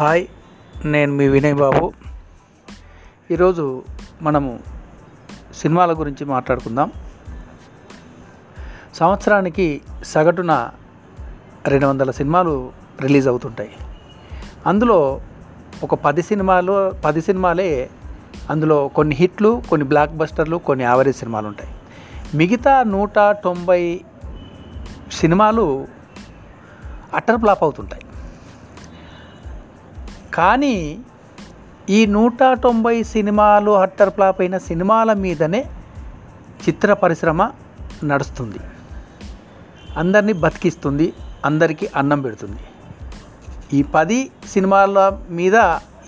Hi నేను మీ వినయ్ బాబు. ఈరోజు మనము సినిమాల గురించి మాట్లాడుకుందాం. సంవత్సరానికి సగటున రెండు వందల సినిమాలు రిలీజ్ అవుతుంటాయి. అందులో ఒక పది సినిమాలు పది సినిమాలే అందులో కొన్ని హిట్లు కొన్ని బ్లాక్ బస్టర్లు కొన్ని యావరేజ్ సినిమాలు ఉంటాయి. మిగతా నూట తొంభై సినిమాలు అట్టర్ ఫ్లాప్ అవుతుంటాయి. కానీ ఈ నూట తొంభై సినిమాలు హట్టర్ ఫ్లాప్ అయిన సినిమాల మీదనే చిత్ర పరిశ్రమ నడుస్తుంది. అందరినీ బతికిస్తుంది అందరికీ అన్నం పెడుతుంది. ఈ పది సినిమాల మీద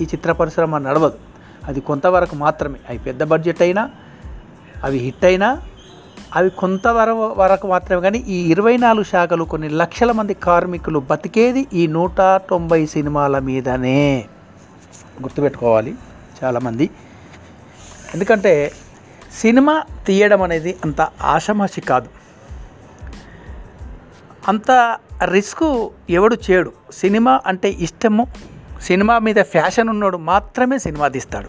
ఈ చిత్ర పరిశ్రమ నడవదు. అది కొంతవరకు మాత్రమే. అవి పెద్ద బడ్జెట్ అయినా అవి హిట్ అయినా అవి కొంతవరకు వరకు మాత్రమే కానీ ఈ ఇరవై నాలుగు శాఖలు కొన్ని లక్షల మంది కార్మికులు బతికేది ఈ నూట తొంభై సినిమాల మీదనే. గుర్తుపెట్టుకోవాలి చాలామంది ఎందుకంటే సినిమా తీయడం అనేది అంత ఆషమాషి కాదు. అంత రిస్క్ ఎవడు చేయడు. సినిమా అంటే ఇష్టము. సినిమా మీద ఫ్యాషన్ ఉన్నోడు మాత్రమే సినిమా తీస్తాడు.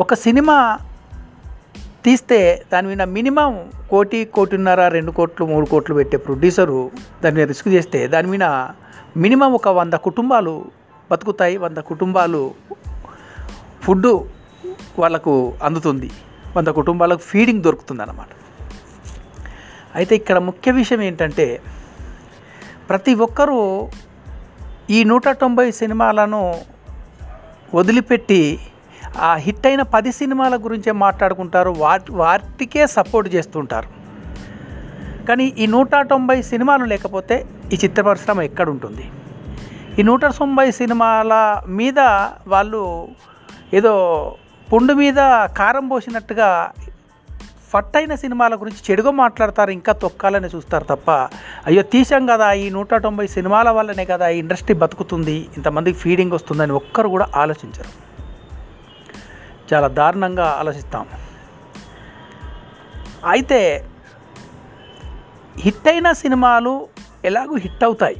ఒక సినిమా తీస్తే దాని మీద మినిమం కోటి కోటిన్నర రెండు కోట్లు మూడు కోట్లు పెట్టే ప్రొడ్యూసరు దాని మీద రిస్క్ చేస్తే దాని మీద మినిమం ఒక వంద కుటుంబాలు బతుకుతాయి. వంద కుటుంబాలు ఫుడ్ వాళ్ళకు అందుతుంది. వంద కుటుంబాలకు ఫీడింగ్ దొరుకుతుంది అన్నమాట అయితే ఇక్కడ ముఖ్య విషయం ఏంటంటే ప్రతి ఒక్కరూ ఈ నూట తొంభై సినిమాలను వదిలిపెట్టి ఆ హిట్ అయిన పది సినిమాల గురించే మాట్లాడుకుంటారు. వాటి వాటికే సపోర్ట్ చేస్తుంటారు. కానీ ఈ నూట తొంభై సినిమాలు లేకపోతే ఈ చిత్ర పరిశ్రమ ఎక్కడుంటుంది? ఈ నూట తొంభై సినిమాల మీద వాళ్ళు ఏదో పుండు మీద కారం పోసినట్టుగా ఫట్టైన సినిమాల గురించి చెడుగా మాట్లాడతారు. ఇంకా తొక్కాలని చూస్తారు తప్ప అయ్యో తీసాం కదా ఈ నూట తొంభై సినిమాల వల్లనే కదా ఈ ఇండస్ట్రీ బతుకుతుంది ఇంతమందికి ఫీడింగ్ వస్తుందని ఒక్కరు కూడా ఆలోచించరు. చాలా దారుణంగా ఆలోచిస్తాం. అయితే హిట్ అయిన సినిమాలు ఎలాగూ హిట్ అవుతాయి.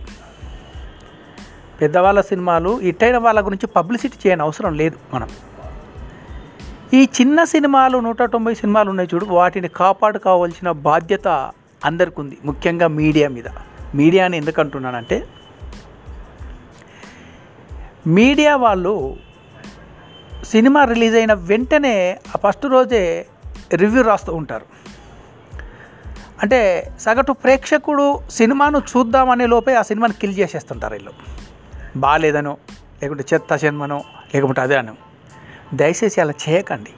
పెద్దవాళ్ళ సినిమాలు హిట్ అయిన వాళ్ళ గురించి పబ్లిసిటీ చేయని అవసరం లేదు మనం. ఈ చిన్న సినిమాలు నూట తొంభై సినిమాలు ఉన్నాయి చూడు వాటిని కాపాడుకోవాల్సిన బాధ్యత అందరికి ఉంది ముఖ్యంగా మీడియా మీద. మీడియాని ఎందుకంటున్నానంటే మీడియా వాళ్ళు సినిమా రిలీజ్ అయిన వెంటనే ఆ ఫస్ట్ రోజే రివ్యూ రాస్తూ ఉంటారు. అంటే సగటు ప్రేక్షకుడు సినిమాను చూద్దామనే లోపే ఆ సినిమాని కిల్ చేసేస్తుంటారు వీళ్ళు. బాగాలేదనో లేకుంటే చెత్త సినిమానో లేకుంటే అదే అనో. దయచేసి అలా చేయకండి.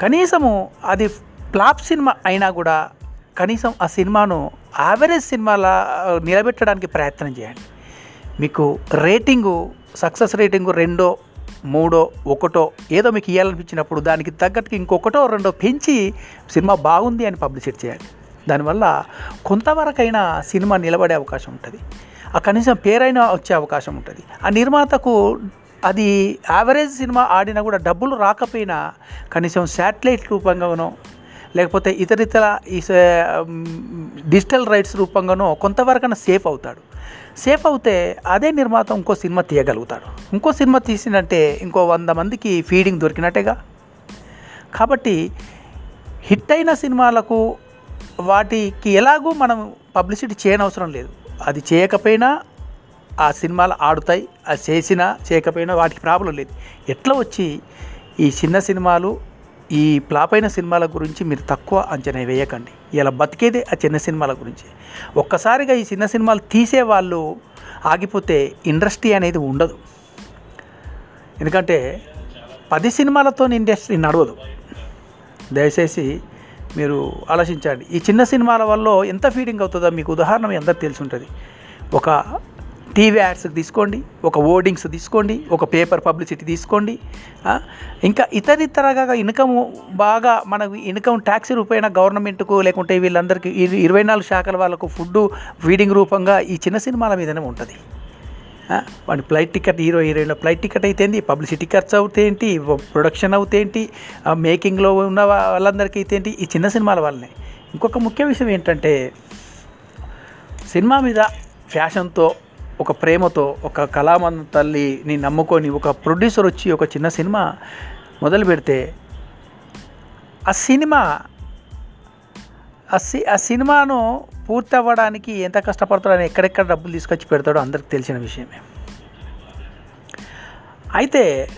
కనీసము అది ఫ్లాప్ సినిమా అయినా కూడా కనీసం ఆ సినిమాను యావరేజ్ సినిమాలా నిలబెట్టడానికి ప్రయత్నం చేయండి. మీకు రేటింగు సక్సెస్ రేటింగు రెండో మూడో ఒకటో ఏదో మీకు ఇవ్వాలనిపించినప్పుడు దానికి తగ్గట్టుగా ఇంకొకటో రెండో పెంచి సినిమా బాగుంది అని పబ్లిసిటీ చేయాలి. దానివల్ల కొంతవరకైనా సినిమా నిలబడే అవకాశం ఉంటుంది. ఆ కనీసం పేరైనా వచ్చే అవకాశం ఉంటుంది. ఆ నిర్మాతకు అది యావరేజ్ సినిమా ఆడినా కూడా డబ్బులు రాకపోయినా కనీసం శాటిలైట్ రూపంగానో లేకపోతే ఇతరితర ఈ డిజిటల్ రైట్స్ రూపంగానో కొంతవరకైనా సేఫ్ అవుతాడు. సేఫ్ అవుతే అదే నిర్మాత ఇంకో సినిమా తీయగలుగుతాడు. ఇంకో సినిమా తీసినంటే ఇంకో వంద మందికి ఫీడింగ్ దొరికినట్టేగా? కాబట్టి హిట్ అయిన సినిమాలకు వాటికి ఎలాగూ మనం పబ్లిసిటీ చేయనవసరం లేదు. అది చేయకపోయినా ఆ సినిమాలు ఆడుతాయి అది చేసినా చేయకపోయినా వాటికి ప్రాబ్లం లేదు. ఎట్లా వచ్చి ఈ చిన్న సినిమాలు ఈ ఫ్లాప్ అయిన సినిమాల గురించి మీరు తక్కువ అంచనా వేయకండి. ఇలా బతికేదే ఆ చిన్న సినిమాల గురించి. ఒక్కసారిగా ఈ చిన్న సినిమాలు తీసే వాళ్ళు ఆగిపోతే ఇండస్ట్రీ అనేది ఉండదు. ఎందుకంటే పది సినిమాలతో ఇండస్ట్రీ నడవదు. దయచేసి మీరు ఆలోచించండి. ఈ చిన్న సినిమాల వల్ల ఎంత ఫీడింగ్ అవుతుందో మీకు ఉదాహరణ మీ తెలిసి ఉంటుంది. ఒక టీవీ యాడ్స్ తీసుకోండి ఒక ఓర్డింగ్స్ తీసుకోండి ఒక పేపర్ పబ్లిసిటీ తీసుకోండి ఇంకా ఇతరితరగా ఇన్కమ్ బాగా మనకు ఇన్కమ్ ట్యాక్స్ రూపేణ గవర్నమెంట్కు లేకుంటే వీళ్ళందరికీ ఇరవై నాలుగు శాఖల వాళ్ళకు ఫుడ్ ఫీడింగ్ రూపంగా ఈ చిన్న సినిమాల మీదనే ఉంటుంది. వాడి flight ticket hero heroine flight ticket అయితే ఏంటి పబ్లిసిటీ ఖర్చు అవుతేంటి ప్రొడక్షన్ అవుతే ఏంటి? మేకింగ్లో ఉన్న వాళ్ళందరికీ అయితేంటి ఈ చిన్న సినిమాల వల్లనే. ఇంకొక ముఖ్య విషయం ఏంటంటే సినిమా మీద ఫ్యాషన్తో ఒక ప్రేమతో ఒక కళామంద తల్లిని నమ్ముకొని ఒక ప్రొడ్యూసర్ వచ్చి ఒక చిన్న సినిమా మొదలు పెడితే ఆ సినిమా ఆ సి ఆ సినిమాను పూర్తి అవ్వడానికి ఎంత కష్టపడతాడో అని ఎక్కడెక్కడ డబ్బులు తీసుకొచ్చి పెడతాడో అందరికి తెలిసిన విషయమే. అయితే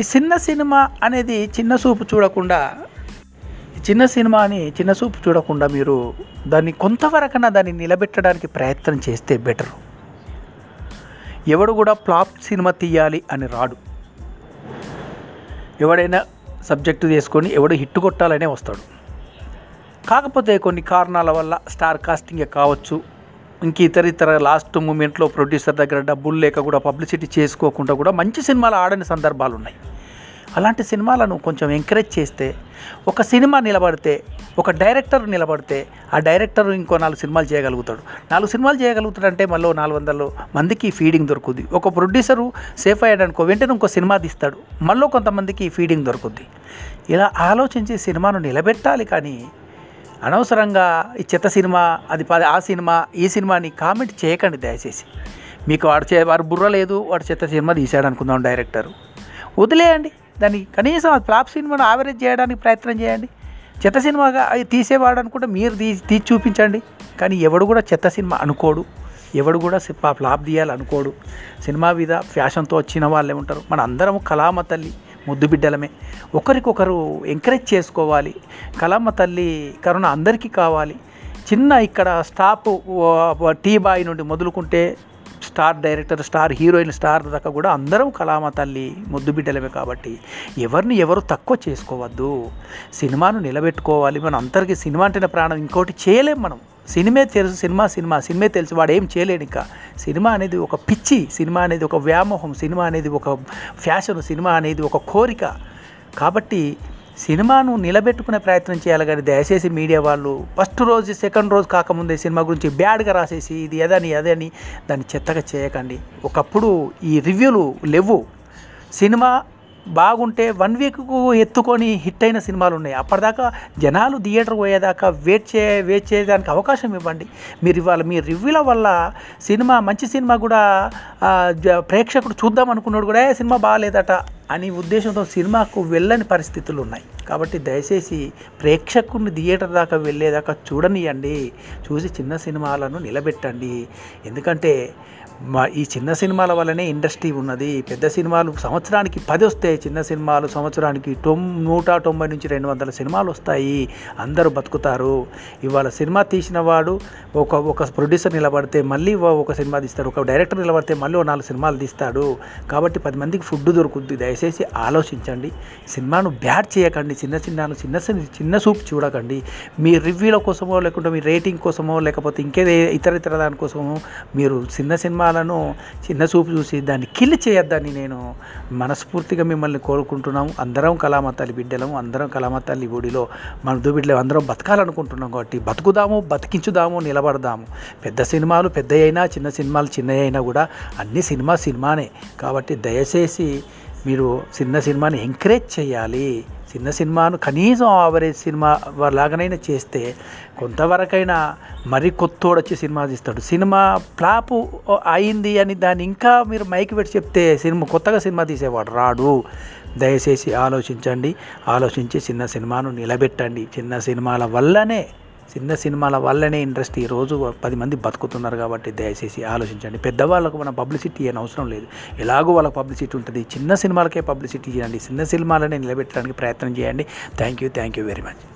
ఈ చిన్న సినిమా అనేది చిన్న చూపు చూడకుండా చిన్న సినిమాని చిన్న చూపు చూడకుండా మీరు దాన్ని కొంతవరకన్నా దాన్ని నిలబెట్టడానికి ప్రయత్నం చేస్తే బెటర్. ఎవడు కూడా ఫ్లాప్ సినిమా తీయాలి అని రాడు. ఎవడైనా సబ్జెక్టు తీసుకొని ఎవడు హిట్ కొట్టాలనే వస్తాడు. కాకపోతే కొన్ని కారణాల వల్ల స్టార్ కాస్టింగ్ కావచ్చు. ఇంక ఇతర ఇతర లాస్ట్ మూమెంట్లో ప్రొడ్యూసర్ దగ్గర డబ్బులు లేక కూడా పబ్లిసిటీ చేసుకోకుండా కూడా మంచి సినిమాలు ఆడని సందర్భాలు ఉన్నాయి అలాంటి సినిమాలను కొంచెం ఎంకరేజ్ చేస్తే ఒక సినిమా నిలబడితే ఒక డైరెక్టర్ నిలబడితే ఆ డైరెక్టర్ ఇంకో నాలుగు సినిమాలు చేయగలుగుతాడు. నాలుగు సినిమాలు చేయగలుగుతాడంటే మళ్ళీ నాలుగు వందలు మందికి ఫీడింగ్ దొరుకుద్ది. ఒక ప్రొడ్యూసరు సేఫ్ అయ్యాడు అనుకో వెంటనే ఇంకో సినిమా తీస్తాడు. మళ్ళీ కొంతమందికి ఫీడింగ్ దొరుకుద్ది. ఇలా ఆలోచించి సినిమాను నిలబెట్టాలి కానీ అనవసరంగా ఈ చెత్త సినిమా అది పది ఆ సినిమా ఈ సినిమాని కామెంట్ చేయకండి దయచేసి. మీకు వాడు చే వారు బుర్ర లేదు వాడు చెత్త సినిమా తీసాడు అనుకుందాం డైరెక్టర్ వదిలేయండి. దాన్ని కనీసం ఫ్లాప్ సినిమాను యావరేజ్ చేయడానికి ప్రయత్నం చేయండి. చెత్త సినిమాగా అవి తీసేవాడు అనుకుంటే మీరు తీ తీసి చూపించండి. కానీ ఎవడు కూడా చెత్త సినిమా అనుకోడు. ఎవడు కూడా సి- ఫ్లాప్ తీయాలి అనుకోడు సినిమా మీద ఫ్యాషన్తో వచ్చిన వాళ్ళే ఉంటారు. మన అందరం కళామ తల్లి ముద్దు బిడ్డలమే. ఒకరికొకరు ఎంకరేజ్ చేసుకోవాలి. కళామ తల్లి కరుణ అందరికీ కావాలి. చిన్న ఇక్కడ స్టాప్ టీ బాయ్ నుండి మొదలుకుంటే star director star heroine star దాకా కూడా అందరం కళామ తల్లి ముద్దు బిడ్డలమే కాబట్టి ఎవరిని ఎవరు తక్కువ చేసుకోవద్దు. సినిమాను నిలబెట్టుకోవాలి మనం అందరికీ సినిమా అంటేనే ప్రాణం ఇంకోటి చేయలేం మనం. సినిమే తెలుసు సినిమా సినిమా సినిమే తెలుసు వాడు ఏం చేయలేడు ఇంకా. సినిమా అనేది ఒక పిచ్చి సినిమా అనేది ఒక వ్యామోహం సినిమా అనేది ఒక ఫ్యాషన్ సినిమా అనేది ఒక కోరిక. కాబట్టి సినిమాను నిలబెట్టుకునే ప్రయత్నం చేయాలి కానీ దయచేసి మీడియా వాళ్ళు ఫస్ట్ రోజు సెకండ్ రోజు కాకముందే సినిమా గురించి బ్యాడ్గా రాసేసి ఇది ఎదని అదని దాన్ని చెత్తగా చేయకండి. ఒకప్పుడు ఈ రివ్యూలు లేవు. సినిమా బాగుంటే వన్ వీక్కు ఎత్తుకొని హిట్ అయిన సినిమాలు ఉన్నాయి అప్పటిదాకా జనాలు థియేటర్ పోయేదాకా వెయిట్ చే వెయిట్ చేయడానికి అవకాశం ఇవ్వండి. మీరు ఇవాళ మీ రివ్యూల వల్ల సినిమా మంచి సినిమా కూడా జ- ప్రేక్షకుడు చూద్దాం అనుకున్నాడు కూడా "ఏ, సినిమా బాగాలేదట అని ఉద్దేశంతో సినిమాకు వెళ్ళని పరిస్థితులు ఉన్నాయి కాబట్టి దయచేసి ప్రేక్షకుడిని థియేటర్ దాకా వెళ్ళేదాకా చూడనియండి. చూసి చిన్న సినిమాలను నిలబెట్టండి. ఎందుకంటే మా ఈ చిన్న సినిమాల వల్లనే ఇండస్ట్రీ ఉన్నది. పెద్ద సినిమాలు సంవత్సరానికి పది వస్తాయి. చిన్న సినిమాలు సంవత్సరానికి తొమ్ నూట తొంభై నుంచి రెండు వందల సినిమాలు వస్తాయి. అందరూ బతుకుతారు. ఇవాళ సినిమా తీసిన వాడు ఒక ఒక ప్రొడ్యూసర్ నిలబడితే మళ్ళీ ఒక సినిమా తీస్తాడు. ఒక డైరెక్టర్ నిలబడితే మళ్ళీ ఓ నాలుగు సినిమాలు తీస్తాడు. కాబట్టి పది మందికి ఫుడ్ దొరుకుద్ది. దయచేసి ఆలోచించండి. సినిమాను బ్యాడ్ చేయకండి. చిన్న చిన్న చిన్న చిన్న చిన్న సూప్ చూడకండి. మీ రివ్యూల కోసమో లేకుంటే మీ రేటింగ్ కోసమో లేకపోతే ఇంకేదే ఇతర ఇతర దానికోసమో మీరు చిన్న సినిమా సినిమాలను చిన్న చూపు చూసి దాన్ని కిల్ చేయొద్దని నేను మనస్ఫూర్తిగా మిమ్మల్ని కోరుకుంటున్నాము. అందరం కళామతల్లి బిడ్డలము అందరం కళామతల్లి గుడిలో మన దుబిడ్డలు అందరం బతకాలనుకుంటున్నాం కాబట్టి బతుకుదాము బతికించుదాము నిలబడదాము. పెద్ద సినిమాలు పెద్ద అయినా చిన్న సినిమాలు చిన్న అయినా కూడా అన్ని సినిమా సినిమానే. కాబట్టి దయచేసి మీరు చిన్న సినిమాని ఎంకరేజ్ చేయాలి. చిన్న సినిమాను కనీసం ఆవరేజ్ సినిమా లాగానైనా చేస్తే కొంతవరకైనా మరి కొత్తోడు వచ్చి సినిమా తీస్తాడు. సినిమా ఫ్లాప్ అయింది అని దాన్ని ఇంకా మీరు మైకి పెట్టి చెప్తే సినిమా కొత్తగా సినిమా తీసేవాడు రాడు. దయచేసి ఆలోచించండి. ఆలోచించి చిన్న సినిమాను నిలబెట్టండి. చిన్న సినిమాల వల్లనే చిన్న సినిమాల వల్లనే ఇండస్ట్రీ రోజు పది మంది బతుకుతున్నారు కాబట్టి దయచేసి ఆలోచించండి. పెద్దవాళ్ళకు మన పబ్లిసిటీ అని అవసరం లేదు. ఎలాగో వాళ్ళకి పబ్లిసిటీ ఉంటుంది. చిన్న సినిమాలకే పబ్లిసిటీ చేయండి. చిన్న సినిమాలనే నిలబెట్టడానికి ప్రయత్నం చేయండి. Thank you thank you very much.